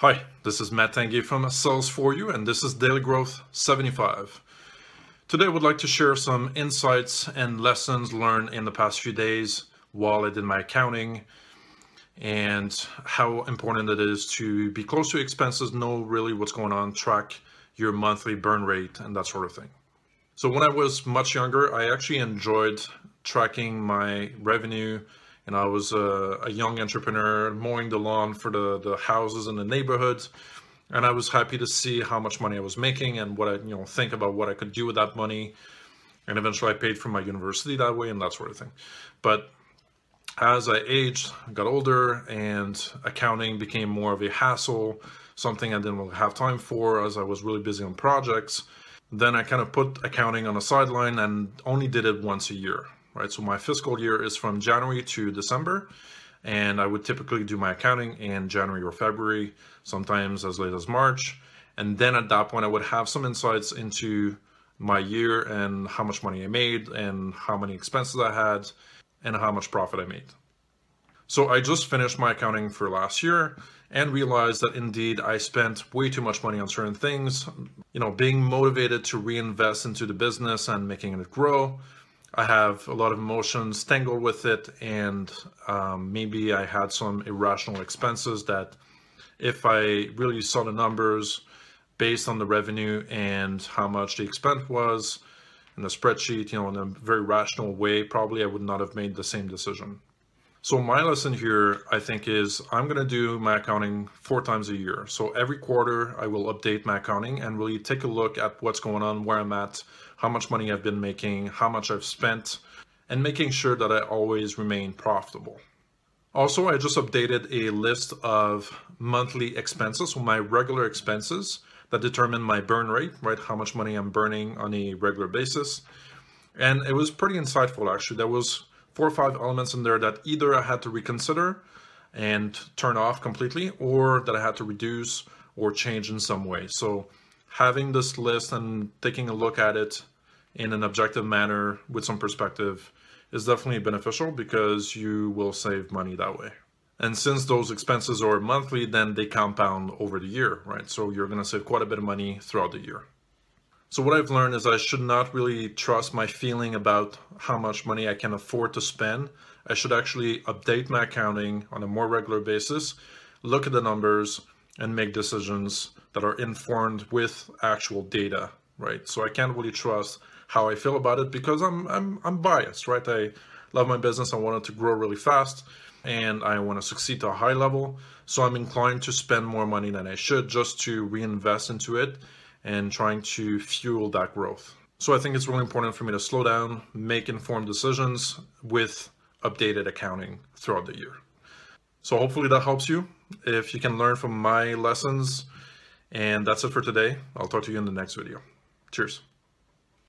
Hi, this is Matt Tanguay from Sales for You, and this is Daily Growth 75. Today, I would like to share some insights and lessons learned in the past few days while I did my accounting and how important it is to be close to expenses, know really what's going on, track your monthly burn rate, and that sort of thing. So, when I was much younger, I actually enjoyed tracking my revenue and I was a, a, young entrepreneur mowing the lawn for the, the houses in the neighborhood. And I was happy to see how much money I was making and what I, you know, think about what I could do with that money. And eventually I paid for my university that way and that sort of thing. But as I aged, got older, and accounting became more of a hassle, something I didn't really have time for as I was really busy on projects. Then I kind of put accounting on a sideline and only did it once a year right? So my fiscal year is from January to December, and I would typically do my accounting in January or February, sometimes as late as March. And then at that point, I would have some insights into my year and how much money I made and how many expenses I had and how much profit I made. So I just finished my accounting for last year and realized that indeed I spent way too much money on certain things. You know, being motivated to reinvest into the business and making it grow I have a lot of emotions tangled with it, and um, maybe I had some irrational expenses that, if I really saw the numbers based on the revenue and how much the expense was in the spreadsheet, you know, in a very rational way, probably I would not have made the same decision. So my lesson here, I think, is I'm going to do my accounting four times a year. So every quarter, I will update my accounting and really take a look at what's going on, where I'm at, how much money I've been making, how much I've spent, and making sure that I always remain profitable. Also, I just updated a list of monthly expenses, so my regular expenses that determine my burn rate, right? How much money I'm burning on a regular basis. And it was pretty insightful actually. There was four or five elements in there that either I had to reconsider and turn off completely, or that I had to reduce or change in some way. So having this list and taking a look at it in an objective manner with some perspective is definitely beneficial because you will save money that way. And since those expenses are monthly, then they compound over the year, right? So you're going to save quite a bit of money throughout the year. So what I've learned is I should not really trust my feeling about how much money I can afford to spend. I should actually update my accounting on a more regular basis, look at the numbers, and make decisions that are informed with actual data, right? So I can't really trust how I feel about it because I'm I'm I'm biased, right? I love my business. I want it to grow really fast and I want to succeed to a high level. So I'm inclined to spend more money than I should just to reinvest into it and trying to fuel that growth. So I think it's really important for me to slow down, make informed decisions with updated accounting throughout the year. So hopefully that helps you. If you can learn from my lessons, and that's it for today. I'll talk to you in the next video. Cheers.